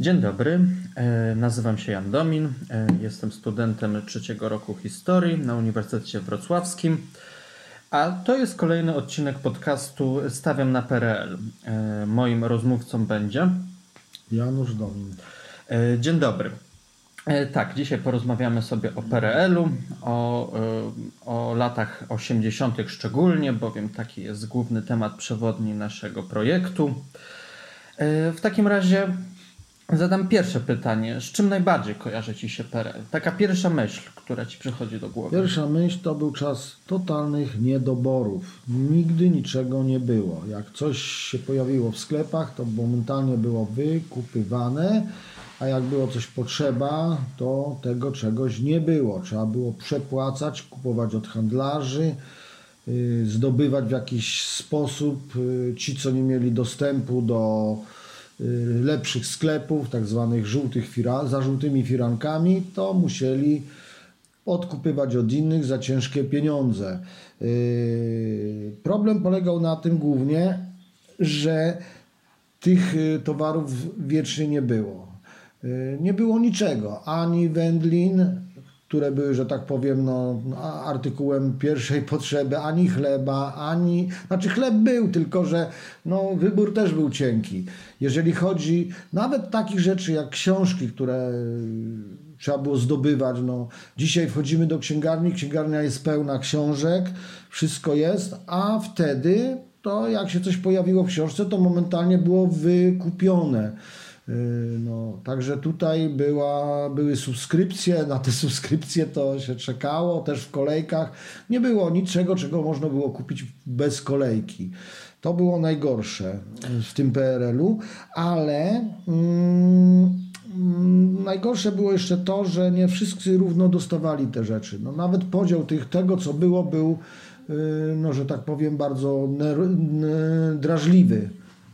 Dzień dobry, e, nazywam się Jan Domin, e, jestem studentem trzeciego roku historii na Uniwersytecie Wrocławskim, a to jest kolejny odcinek podcastu Stawiam na PRL. E, moim rozmówcą będzie Janusz Domin. Dzień dobry. Tak, dzisiaj porozmawiamy sobie o PRL-u, o, o latach 80. szczególnie, bowiem taki jest główny temat przewodni naszego projektu. W takim razie Zadam pierwsze pytanie. Z czym najbardziej kojarzy Ci się PRL? Taka pierwsza myśl, która Ci przychodzi do głowy. Pierwsza myśl to był czas totalnych niedoborów. Nigdy niczego nie było. Jak coś się pojawiło w sklepach, to momentalnie było wykupywane, a jak było coś potrzeba, to tego czegoś nie było. Trzeba było przepłacać, kupować od handlarzy, y, zdobywać w jakiś sposób. Y, ci, co nie mieli dostępu do lepszych sklepów, tak zwanych żółtych firan, za żółtymi firankami, to musieli odkupywać od innych za ciężkie pieniądze. Y, problem polegał na tym głównie, że tych y, towarów wiecznie nie było. Nie było niczego, ani wędlin, które były, że tak powiem, no, artykułem pierwszej potrzeby, ani chleba, ani. Znaczy, chleb był, tylko że no, wybór też był cienki. Jeżeli chodzi nawet takich rzeczy jak książki, które trzeba było zdobywać. No, dzisiaj wchodzimy do księgarni, księgarnia jest pełna książek, wszystko jest, a wtedy to jak się coś pojawiło w książce, to momentalnie było wykupione. Y, no, także tutaj była, były subskrypcje, na te subskrypcje to się czekało, też w kolejkach. Nie było niczego, czego można było kupić bez kolejki. To było najgorsze w tym PRL-u, ale mm, mm, najgorsze było jeszcze to, że nie wszyscy równo dostawali te rzeczy. No, nawet podział tych, tego, co było, był, y, no, że tak powiem, bardzo drażliwy.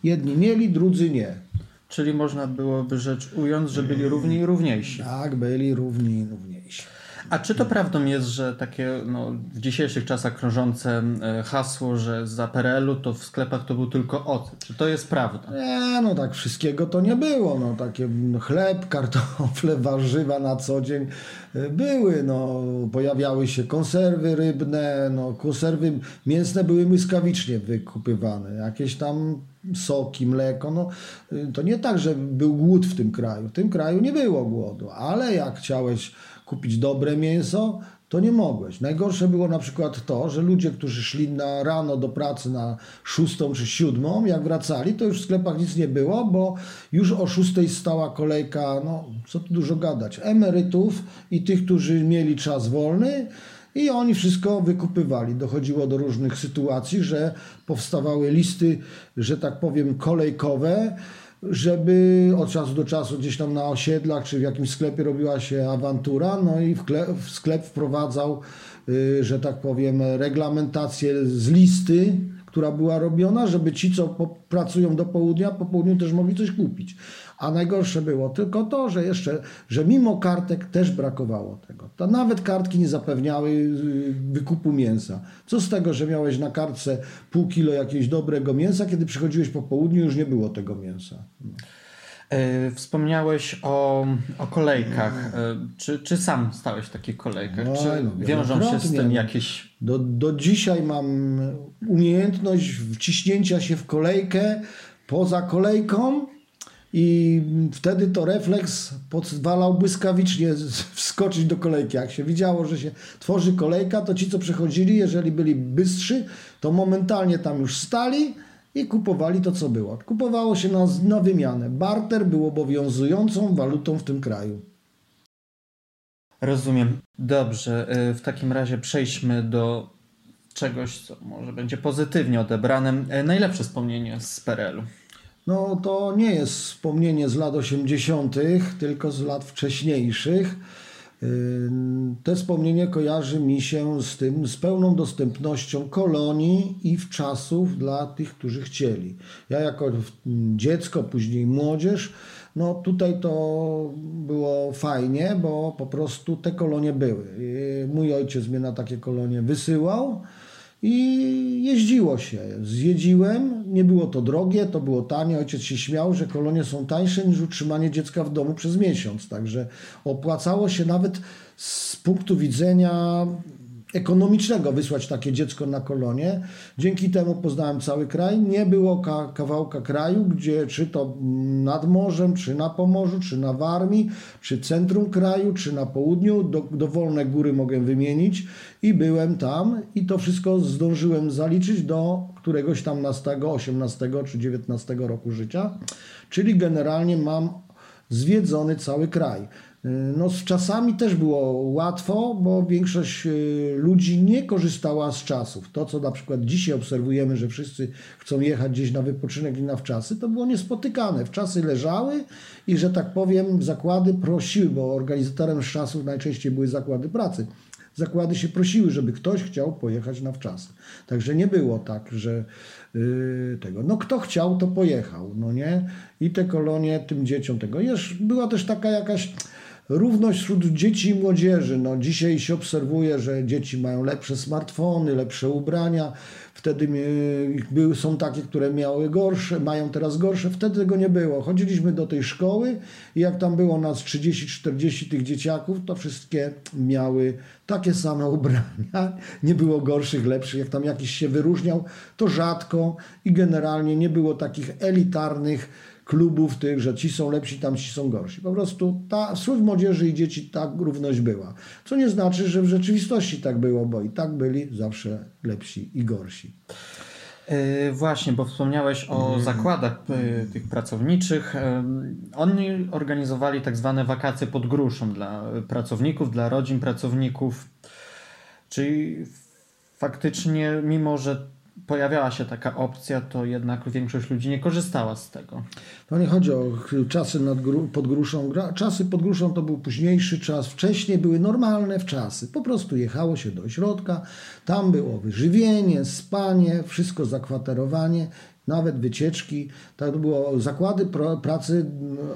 Jedni mieli, drudzy nie. Czyli można byłoby rzecz ująć, że byli równi i równiejsi. Tak, byli równi i równiejsi. A czy to prawdą jest, że takie no, w dzisiejszych czasach krążące e, hasło, że za PRL-u to w sklepach to był tylko ocet? Czy to jest prawda? Nie, no tak wszystkiego to nie było. No, takie chleb, kartofle, warzywa na co dzień e, były. No, pojawiały się konserwy rybne, no, konserwy mięsne były błyskawicznie wykupywane. Jakieś tam soki, mleko. No, y, to nie tak, że był głód w tym kraju. W tym kraju nie było głodu, ale jak chciałeś kupić dobre mięso, to nie mogłeś. Najgorsze było na przykład to, że ludzie, którzy szli na rano do pracy na szóstą czy siódmą, jak wracali, to już w sklepach nic nie było, bo już o szóstej stała kolejka, no co tu dużo gadać, emerytów i tych, którzy mieli czas wolny, i oni wszystko wykupywali. Dochodziło do różnych sytuacji, że powstawały listy, że tak powiem, kolejkowe, żeby od czasu do czasu gdzieś tam na osiedlach czy w jakimś sklepie robiła się awantura, no i w sklep wprowadzał, y, że tak powiem, reglamentację z listy, która była robiona, żeby ci, co pracują do południa, po południu też mogli coś kupić. A najgorsze było tylko to, że jeszcze, że mimo kartek też brakowało tego. To nawet kartki nie zapewniały y, wykupu mięsa. Co z tego, że miałeś na kartce pół kilo jakiegoś dobrego mięsa, kiedy przychodziłeś po południu, już nie było tego mięsa. No. E, wspomniałeś o, o kolejkach. E, czy, czy sam stałeś w takich kolejkach? Czy no, wiążą się z tym jakieś. Do, do dzisiaj mam umiejętność wciśnięcia się w kolejkę poza kolejką i wtedy to refleks pozwalał błyskawicznie wskoczyć do kolejki. Jak się widziało, że się tworzy kolejka, to ci, co przechodzili, jeżeli byli bystrzy, to momentalnie tam już stali i kupowali to, co było. Kupowało się na, na wymianę. Barter był obowiązującą walutą w tym kraju. Rozumiem. Dobrze, y, w takim razie przejdźmy do czegoś, co może będzie pozytywnie odebrane. Y, najlepsze wspomnienie z PRL-u no to nie jest wspomnienie z lat 80., tylko z lat wcześniejszych. Te wspomnienie kojarzy mi się z tym, z pełną dostępnością kolonii i w czasów dla tych, którzy chcieli. Ja jako dziecko, później młodzież, no tutaj to było fajnie, bo po prostu te kolonie były. Mój ojciec mnie na takie kolonie wysyłał i jeździło się. Zjedziłem, nie było to drogie, to było tanie. Ojciec się śmiał, że kolonie są tańsze niż utrzymanie dziecka w domu przez miesiąc. Także opłacało się nawet z punktu widzenia ekonomicznego wysłać takie dziecko na kolonie. Dzięki temu poznałem cały kraj. Nie było ka kawałka kraju, gdzie czy to nad morzem, czy na Pomorzu, czy na Warmii, czy centrum kraju, czy na południu. Do, dowolne góry mogę wymienić i byłem tam i to wszystko zdążyłem zaliczyć do któregoś tam nastego, 18 czy 19 roku życia. Czyli generalnie mam zwiedzony cały kraj. No z czasami też było łatwo, bo większość y, ludzi nie korzystała z czasów. To, co na przykład dzisiaj obserwujemy, że wszyscy chcą jechać gdzieś na wypoczynek i na wczasy, to było niespotykane. Wczasy leżały i, że tak powiem, zakłady prosiły, bo organizatorem czasów najczęściej były zakłady pracy. Zakłady się prosiły, żeby ktoś chciał pojechać na wczasy. Także nie było tak, że yy, tego. No kto chciał, to pojechał, no nie? I te kolonie tym dzieciom tego. Jest, była też taka jakaś Równość wśród dzieci i młodzieży. No, dzisiaj się obserwuje, że dzieci mają lepsze smartfony, lepsze ubrania. Wtedy były, są takie, które miały gorsze, mają teraz gorsze. Wtedy tego nie było. Chodziliśmy do tej szkoły i jak tam było nas 30-40 tych dzieciaków, to wszystkie miały takie same ubrania. Nie było gorszych, lepszych. Jak tam jakiś się wyróżniał, to rzadko i generalnie nie było takich elitarnych klubów tych, że ci są lepsi, tam ci są gorsi. Po prostu ta, wśród młodzieży i dzieci ta równość była. Co nie znaczy, że w rzeczywistości tak było, bo i tak byli zawsze lepsi i gorsi. Yy, właśnie, bo wspomniałeś o mm. zakładach yy, tych pracowniczych. Yy, oni organizowali tak zwane wakacje pod gruszą dla pracowników, dla rodzin pracowników. Czyli faktycznie, mimo że pojawiała się taka opcja, to jednak większość ludzi nie korzystała z tego. To nie chodzi o czasy nad gru, pod gruszą. Czasy pod gruszą to był późniejszy czas. Wcześniej były normalne wczasy. Po prostu jechało się do ośrodka, tam było wyżywienie, spanie, wszystko zakwaterowanie nawet wycieczki, tak było, zakłady pracy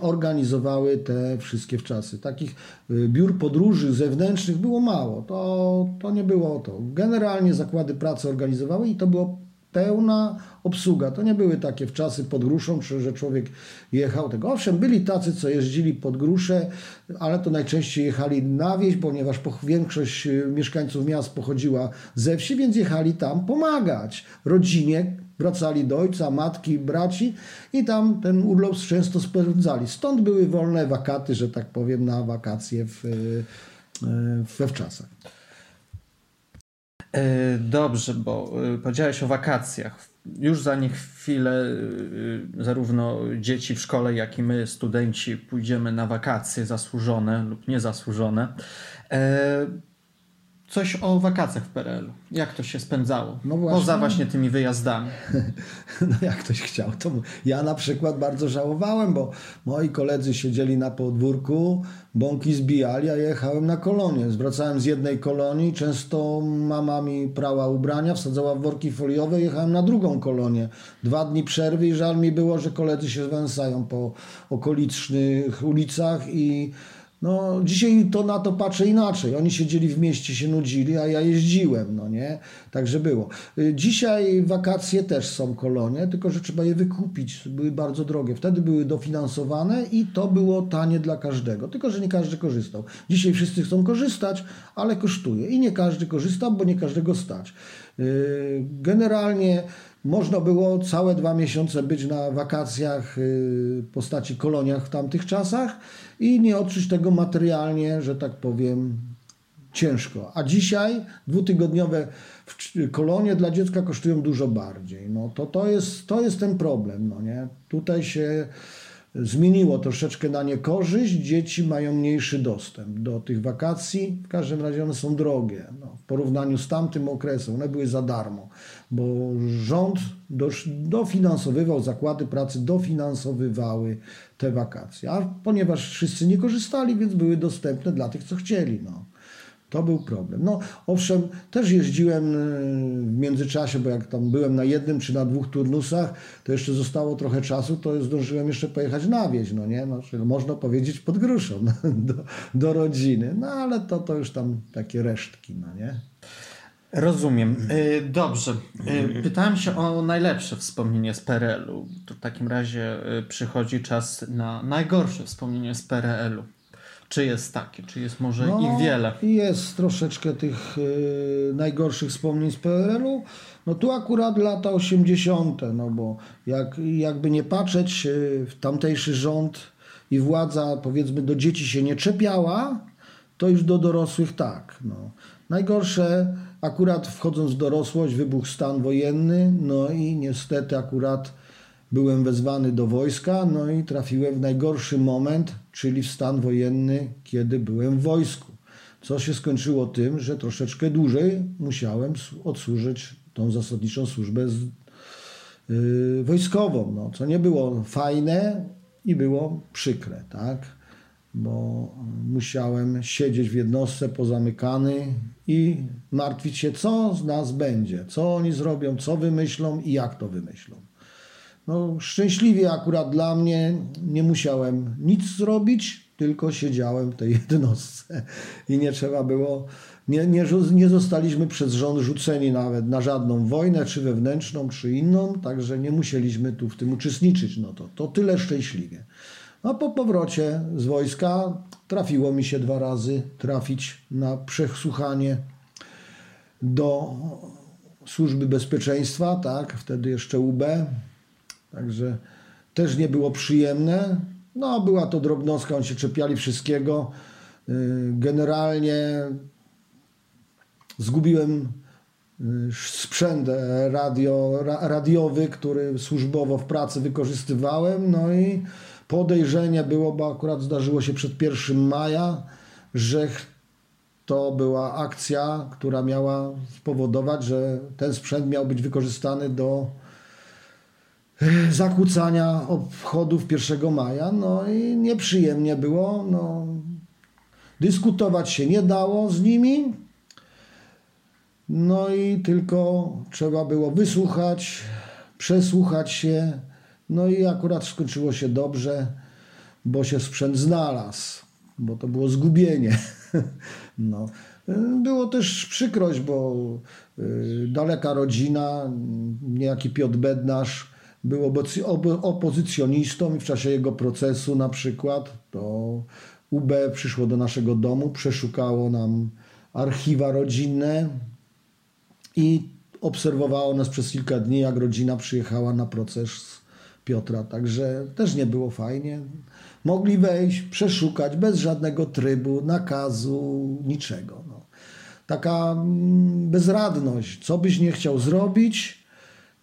organizowały te wszystkie wczasy. Takich y, biur podróży zewnętrznych było mało, to, to nie było to. Generalnie zakłady pracy organizowały i to było pełna obsługa. To nie były takie wczasy pod gruszą, że człowiek jechał tego. Owszem, byli tacy, co jeździli pod gruszę, ale to najczęściej jechali na wieś, ponieważ większość y, mieszkańców miast pochodziła ze wsi, więc jechali tam pomagać rodzinie, wracali do ojca, matki, braci i tam ten urlop często spędzali. Stąd były wolne wakaty, że tak powiem, na wakacje w, e, we wczasach. E, dobrze, bo e, powiedziałeś o wakacjach. Już za nie chwilę zarówno dzieci w szkole, jak i my, studenci, pójdziemy na wakacje zasłużone lub niezasłużone coś o wakacjach w PRL-u. Jak to się spędzało? No właśnie. Poza właśnie tymi wyjazdami. No jak ktoś chciał. To ja na przykład bardzo żałowałem, bo moi koledzy siedzieli na podwórku, bąki zbijali, a ja jechałem na kolonię. Zwracałem z jednej kolonii, często mama mi prała ubrania, wsadzała w worki foliowe, jechałem na drugą kolonię. Dwa dni przerwy i żal mi było, że koledzy się zwęsają po okolicznych ulicach i no, dzisiaj to na to patrzę inaczej. Oni siedzieli w mieście, się nudzili, a ja jeździłem, no nie? Także było. Y, dzisiaj wakacje też są kolonie, tylko że trzeba je wykupić. Były bardzo drogie. Wtedy były dofinansowane i to było tanie dla każdego. Tylko, że nie każdy korzystał. Dzisiaj wszyscy chcą korzystać, ale kosztuje. I nie każdy korzysta, bo nie każdego stać. Y, generalnie można było całe dwa miesiące być na wakacjach y, w postaci koloniach w tamtych czasach i nie odczuć tego materialnie, że tak powiem, ciężko. A dzisiaj dwutygodniowe kolonie dla dziecka kosztują dużo bardziej. No to, to, jest, to jest ten problem. No nie? Tutaj się zmieniło troszeczkę na niekorzyść. Dzieci mają mniejszy dostęp do tych wakacji. W każdym razie one są drogie. No, w porównaniu z tamtym okresem one były za darmo, bo rząd dofinansowywał, zakłady pracy dofinansowywały te wakacje. A ponieważ wszyscy nie korzystali, więc były dostępne dla tych, co chcieli. No. To był problem. No owszem, też jeździłem e, w międzyczasie, bo jak tam byłem na jednym czy na dwóch turnusach, to jeszcze zostało trochę czasu, to zdążyłem jeszcze pojechać na wieś, no nie? No, można powiedzieć pod gruszą do, do rodziny. No ale to, to już tam takie resztki, no nie? Rozumiem. Y, dobrze. Y, pytałem się o najlepsze wspomnienie z PRL-u. To w takim razie przychodzi czas na najgorsze wspomnienie z PRL-u. Czy jest takie? Czy jest może No, ich wiele? Jest troszeczkę tych y, najgorszych wspomnień z PRL-u. No tu akurat lata 80., no bo jak, jakby nie patrzeć, y, w tamtejszy rząd i władza powiedzmy do dzieci się nie czepiała, to już do dorosłych tak. No. Najgorsze akurat wchodząc w dorosłość wybuchł stan wojenny, no i niestety akurat byłem wezwany do wojska, no i trafiłem w najgorszy moment, czyli w stan wojenny, kiedy byłem w wojsku. Co się skończyło tym, że troszeczkę dłużej musiałem odsłużyć tą zasadniczą służbę z, yy, wojskową, no, co nie było fajne i było przykre, tak? Bo musiałem siedzieć w jednostce pozamykany i martwić się, co z nas będzie, co oni zrobią, co wymyślą i jak to wymyślą. No, szczęśliwie akurat dla mnie nie musiałem nic zrobić, tylko siedziałem w tej jednostce i nie trzeba było, nie, nie, nie zostaliśmy przez rząd rzuceni nawet na żadną wojnę, czy wewnętrzną, czy inną, także nie musieliśmy tu w tym uczestniczyć. No to, to tyle szczęśliwie. A po powrocie z wojska trafiło mi się dwa razy trafić na przesłuchanie do Służby Bezpieczeństwa, tak, wtedy jeszcze UB, Także też nie było przyjemne. No, była to drobnostka, oni się czepiali wszystkiego. Yy, Generalnie zgubiłem yy, sprzęt e, radio, ra, radiowy, który służbowo w pracy wykorzystywałem. No i podejrzenie było, bo akurat zdarzyło się przed 1 maja, że to była akcja, która miała spowodować, że ten sprzęt miał być wykorzystany do zakłócania obchodów 1 maja, no i nieprzyjemnie było, no, dyskutować się nie dało z nimi, no i tylko trzeba było wysłuchać, przesłuchać się, no i akurat skończyło się dobrze, bo się sprzęt znalazł, bo to było zgubienie. No. Było też przykrość, bo y, daleka rodzina, niejaki Piotr Bednarz był opozycjonistą i w czasie jego procesu na przykład to UB przyszło do naszego domu, przeszukało nam archiwa rodzinne i obserwowało nas przez kilka dni, jak rodzina przyjechała na proces Piotra. Także też nie było fajnie. Mogli wejść, przeszukać bez żadnego trybu, nakazu, niczego. No. Taka mm, bezradność. Co byś nie chciał zrobić,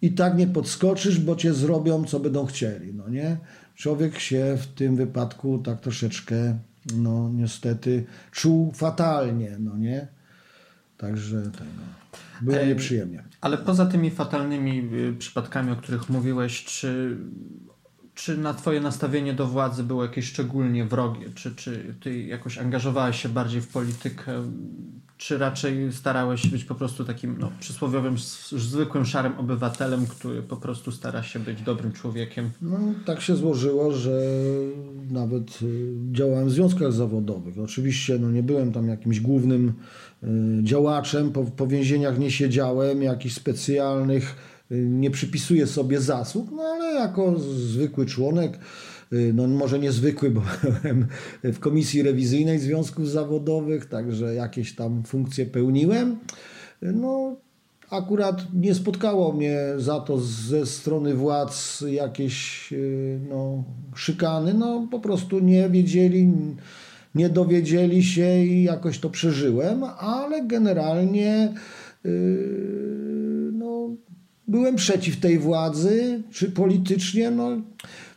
i tak nie podskoczysz, bo cię zrobią, co będą chcieli. No nie? Człowiek się w tym wypadku tak troszeczkę, no niestety, czuł fatalnie. No nie? Także tego. Było nieprzyjemnie. Ale poza tymi fatalnymi y, przypadkami, o których mówiłeś, czy, czy na twoje nastawienie do władzy było jakieś szczególnie wrogie? Czy, czy ty jakoś angażowałeś się bardziej w politykę? Czy raczej starałeś się być po prostu takim no, przysłowiowym, zwykłym, szarym obywatelem, który po prostu stara się być dobrym człowiekiem? No, tak się złożyło, że nawet y, działałem w związkach zawodowych. Oczywiście no, nie byłem tam jakimś głównym y, działaczem, po, po więzieniach nie siedziałem, jakichś specjalnych, y, nie przypisuję sobie zasług, no ale jako zwykły członek, no może niezwykły, bo byłem w komisji rewizyjnej związków zawodowych, także jakieś tam funkcje pełniłem. No, Akurat nie spotkało mnie za to ze strony władz jakieś yy, no, szykany. No, po prostu nie wiedzieli, nie dowiedzieli się i jakoś to przeżyłem, ale generalnie yy, no, byłem przeciw tej władzy, czy politycznie, no,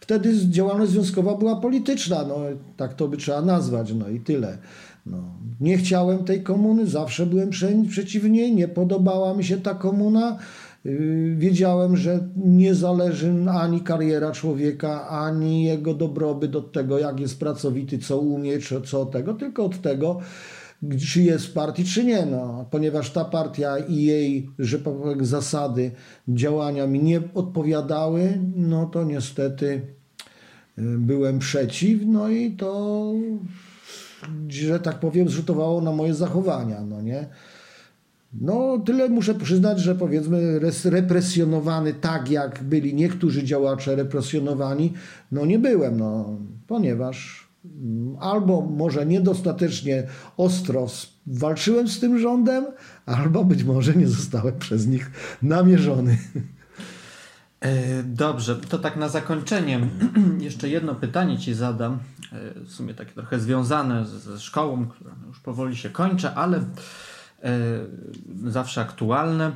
wtedy działalność związkowa była polityczna, no, tak to by trzeba nazwać, no i tyle. No, nie chciałem tej komuny, zawsze byłem prze, przeciw niej, nie podobała mi się ta komuna. Yy, Wiedziałem, że nie zależy ani kariera człowieka, ani jego dobrobyt od tego, jak jest pracowity, co umie, czy co tego, tylko od tego, czy jest w partii, czy nie. No, ponieważ ta partia i jej, że tak powiem, zasady działania mi nie odpowiadały, no to niestety yy, byłem przeciw, no i to że tak powiem, zrzutowało na moje zachowania, no nie? No, tyle muszę przyznać, że powiedzmy res- represjonowany tak, jak byli niektórzy działacze represjonowani, no nie byłem, no, ponieważ albo może niedostatecznie ostro walczyłem z tym rządem, albo być może nie zostałem przez nich namierzony. E, Dobrze, to tak na zakończenie jeszcze jedno pytanie Ci zadam, e, w sumie takie trochę związane ze szkołą, która już powoli się kończy, ale e, zawsze aktualne.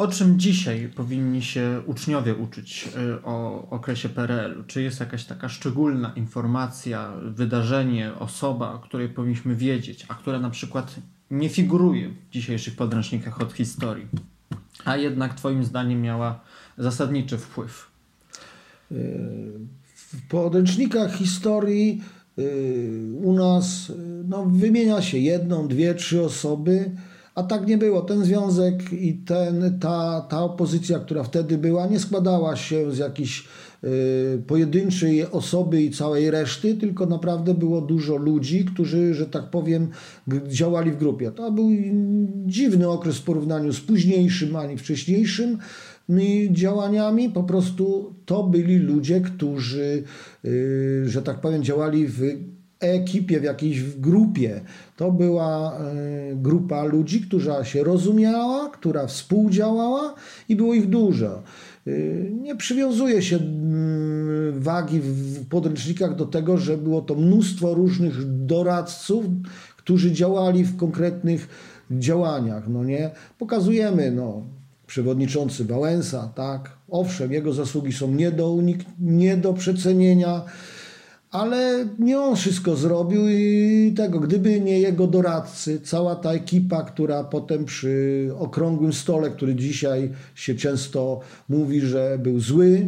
O czym dzisiaj powinni się uczniowie uczyć e, o okresie PRL-u? Czy jest jakaś taka szczególna informacja, wydarzenie, osoba, o której powinniśmy wiedzieć, a która na przykład nie figuruje w dzisiejszych podręcznikach od historii, a jednak Twoim zdaniem miała zasadniczy wpływ? W podręcznikach historii y, u nas no, wymienia się jedną, dwie, trzy osoby, a tak nie było. Ten związek i ten, ta, ta opozycja, która wtedy była, nie składała się z jakiejś y, pojedynczej osoby i całej reszty, tylko naprawdę było dużo ludzi, którzy, że tak powiem, działali w grupie. To był dziwny okres w porównaniu z późniejszym ani wcześniejszym działaniami. Po prostu to byli ludzie, którzy, y, że tak powiem, działali w ekipie, w jakiejś grupie. To była y, grupa ludzi, która się rozumiała, która współdziałała i było ich dużo. Y, Nie przywiązuje się mm, wagi w podręcznikach do tego, że było to mnóstwo różnych doradców, którzy działali w konkretnych działaniach. No nie? Pokazujemy, no, przewodniczący Wałęsa, tak, owszem, jego zasługi są nie do, unik- nie do przecenienia, ale nie on wszystko zrobił i tego, gdyby nie jego doradcy, cała ta ekipa, która potem przy okrągłym stole, który dzisiaj się często mówi, że był zły,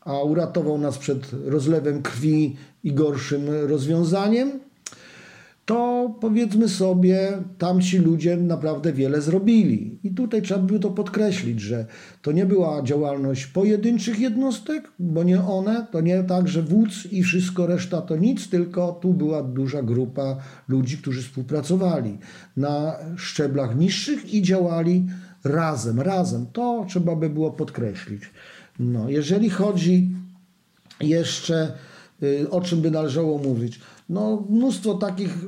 a uratował nas przed rozlewem krwi i gorszym rozwiązaniem, to powiedzmy sobie, tamci ludzie naprawdę wiele zrobili. I tutaj trzeba by to podkreślić, że to nie była działalność pojedynczych jednostek, bo nie one, to nie tak, że wódz i wszystko reszta to nic, tylko tu była duża grupa ludzi, którzy współpracowali na szczeblach niższych i działali razem, razem. To trzeba by było podkreślić. No, jeżeli chodzi jeszcze y, o czym by należało mówić. No, mnóstwo takich,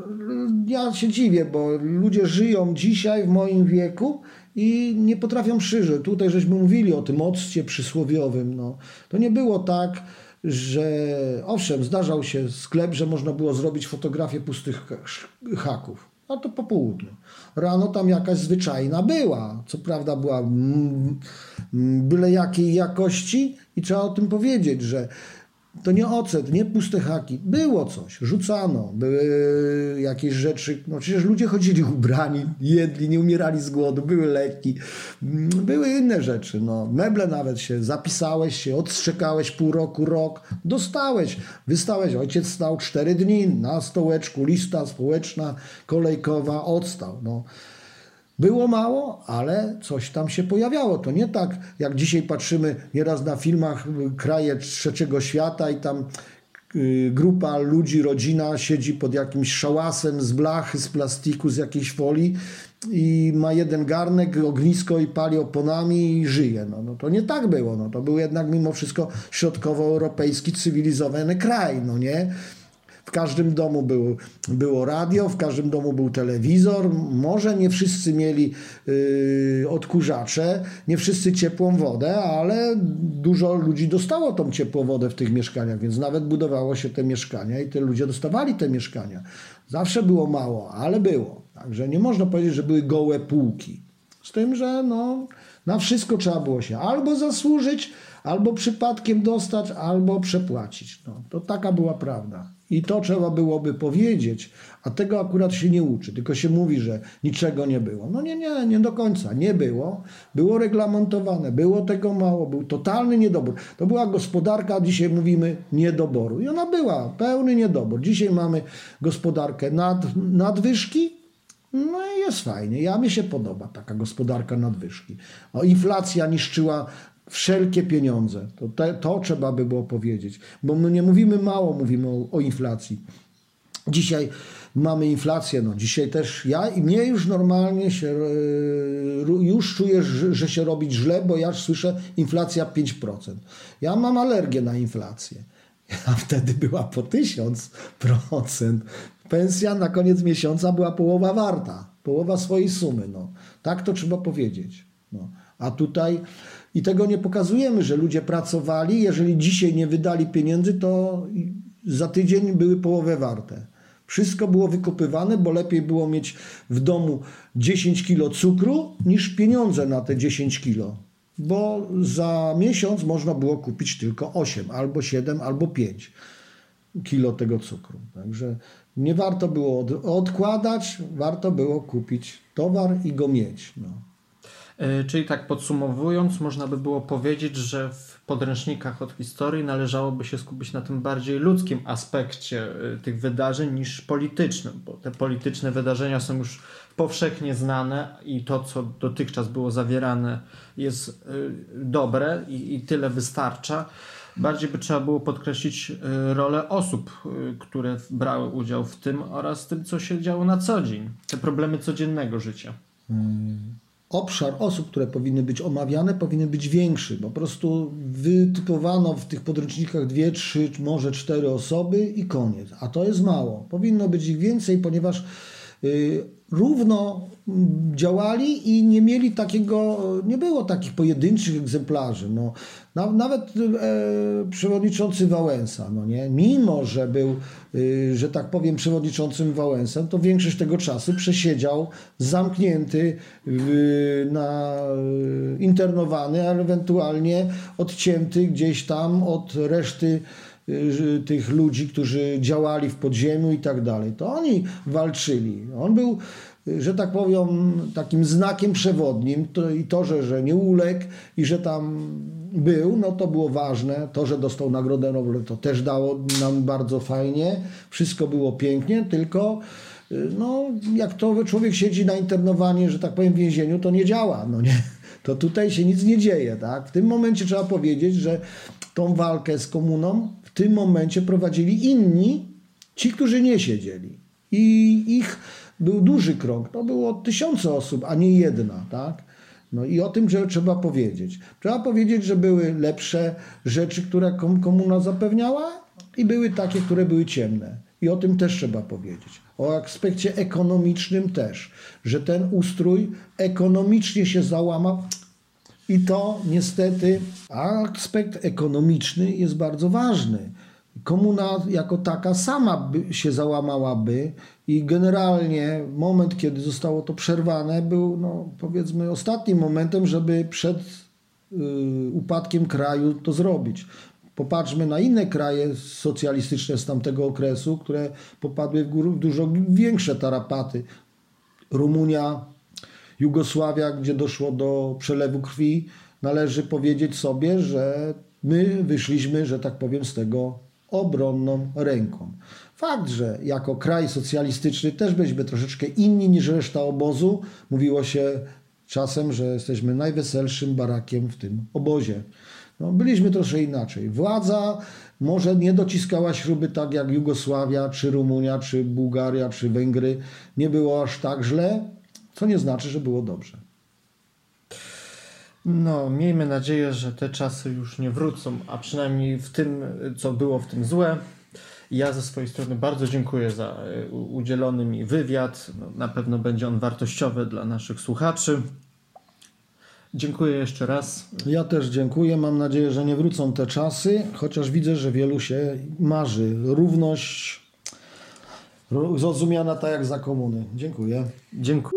ja się dziwię, bo ludzie żyją dzisiaj w moim wieku i nie potrafią przyżyć. Tutaj żeśmy mówili o tym occie przysłowiowym. No. To nie było tak, że owszem, zdarzał się sklep, że można było zrobić fotografię pustych ch- haków. A to po południu. Rano tam jakaś zwyczajna była. Co prawda była byle jakiej jakości i trzeba o tym powiedzieć, że to nie ocet, nie puste haki. Było coś, rzucano, były jakieś rzeczy. No przecież ludzie chodzili ubrani, jedli, nie umierali z głodu, były leki, mm, były inne rzeczy. No, meble nawet się, zapisałeś się, odstrzekałeś pół roku, rok, dostałeś, wystałeś. Ojciec stał cztery dni na stołeczku, lista społeczna, kolejkowa, odstał. No. Było mało, ale coś tam się pojawiało. To nie tak, jak dzisiaj patrzymy nieraz na filmach y, kraje trzeciego świata i tam y, grupa ludzi, rodzina siedzi pod jakimś szałasem z blachy, z plastiku, z jakiejś folii i ma jeden garnek, ognisko i pali oponami i żyje. No, no to nie tak było. No, to był jednak mimo wszystko środkowoeuropejski, cywilizowany kraj, no nie? W każdym domu był, było radio, w każdym domu był telewizor. Może nie wszyscy mieli yy, odkurzacze, nie wszyscy ciepłą wodę, ale dużo ludzi dostało tą ciepłą wodę w tych mieszkaniach, więc nawet budowało się te mieszkania i te ludzie dostawali te mieszkania. Zawsze było mało, ale było. Także nie można powiedzieć, że były gołe półki. Z tym, że no, na wszystko trzeba było się albo zasłużyć, albo przypadkiem dostać, albo przepłacić. No, to taka była prawda. I to trzeba byłoby powiedzieć, a tego akurat się nie uczy, tylko się mówi, że niczego nie było. No nie, nie, nie do końca. Nie było. Było reglamentowane, było tego mało, był totalny niedobór. To była gospodarka, dzisiaj mówimy niedoboru. I ona była, pełny niedobór. Dzisiaj mamy gospodarkę nad, nadwyżki, no i jest fajnie. Ja mi się podoba taka gospodarka nadwyżki. O, inflacja niszczyła wszelkie pieniądze. To, te, to trzeba by było powiedzieć. Bo my nie mówimy mało, mówimy o, o inflacji. Dzisiaj mamy inflację, no dzisiaj też ja i mnie już normalnie się, e, już czuję, że się robić źle, bo ja słyszę inflacja 5%. Ja mam alergię na inflację. A wtedy była po 1000%. Pensja na koniec miesiąca była połowa warta, połowa swojej sumy. No. Tak to trzeba powiedzieć. No. A tutaj i tego nie pokazujemy, że ludzie pracowali. Jeżeli dzisiaj nie wydali pieniędzy, to za tydzień były połowę warte. Wszystko było wykopywane, bo lepiej było mieć w domu 10 kilo cukru niż pieniądze na te 10 kilo. Bo za miesiąc można było kupić tylko 8, albo 7, albo 5 kilo tego cukru. Także nie warto było od, odkładać, warto było kupić towar i go mieć. No. E, Czyli tak podsumowując, można by było powiedzieć, że w podręcznikach od historii należałoby się skupić na tym bardziej ludzkim aspekcie e, tych wydarzeń niż politycznym, bo te polityczne wydarzenia są już powszechnie znane i to, co dotychczas było zawierane, jest e, dobre i, i tyle wystarcza. Bardziej by trzeba było podkreślić e, rolę osób, e, które brały udział w tym oraz tym, co się działo na co dzień, te problemy codziennego życia. obszar osób, które powinny być omawiane, powinien być większy. Po prostu wytypowano w tych podręcznikach dwie, trzy, może cztery osoby i koniec. A to jest mało. Powinno być ich więcej, ponieważ y, równo mm, działali i nie mieli takiego, nie było takich pojedynczych egzemplarzy. No, nawet e, przewodniczący Wałęsa, no nie? mimo że był, y, że tak powiem, przewodniczącym Wałęsem, to większość tego czasu przesiedział zamknięty, y, na, y, internowany, ale ewentualnie odcięty gdzieś tam od reszty tych ludzi, którzy działali w podziemiu i tak dalej. To oni walczyli. On był, że tak powiem, takim znakiem przewodnim to, i to, że, że nie uległ i że tam był, no to było ważne. To, że dostał Nagrodę Nobla, to też dało nam bardzo fajnie. Wszystko było pięknie, tylko y, no, jak to człowiek siedzi na internowanie, że tak powiem, w więzieniu, to nie działa. No nie? To tutaj się nic nie dzieje. Tak? W tym momencie trzeba powiedzieć, że tą walkę z komuną w tym momencie prowadzili inni, ci, którzy nie siedzieli. I ich był duży krąg. To było tysiące osób, a nie jedna. Tak? No i o tym że trzeba powiedzieć. Trzeba powiedzieć, że były lepsze rzeczy, które kom- komuna zapewniała i były takie, które były ciemne. I o tym też trzeba powiedzieć. O aspekcie ekonomicznym też, że ten ustrój ekonomicznie się załamał. I to niestety aspekt ekonomiczny jest bardzo ważny. Komuna jako taka sama by się załamałaby i generalnie moment, kiedy zostało to przerwane, był no, powiedzmy ostatnim momentem, żeby przed y, upadkiem kraju to zrobić. Popatrzmy na inne kraje socjalistyczne z tamtego okresu, które popadły w, w dużo większe tarapaty. Rumunia, Jugosławia, gdzie doszło do przelewu krwi, należy powiedzieć sobie, że my wyszliśmy, że tak powiem, z tego obronną ręką. Fakt, że jako kraj socjalistyczny też byliśmy troszeczkę inni niż reszta obozu. Mówiło się czasem, że jesteśmy najweselszym barakiem w tym obozie. No, byliśmy troszkę inaczej. Władza może nie dociskała śruby tak jak Jugosławia, czy Rumunia, czy Bułgaria, czy Węgry. Nie było aż tak źle, co nie znaczy, że było dobrze. No, miejmy nadzieję, że te czasy już nie wrócą, a przynajmniej w tym, co było w tym złe. Ja ze swojej strony bardzo dziękuję za u- udzielony mi wywiad. No, na pewno będzie on wartościowy dla naszych słuchaczy. Dziękuję jeszcze raz. Ja też dziękuję. Mam nadzieję, że nie wrócą te czasy, chociaż widzę, że wielu się marzy. Równość ro- zrozumiana tak jak za komuny. Dziękuję. Dziękuję.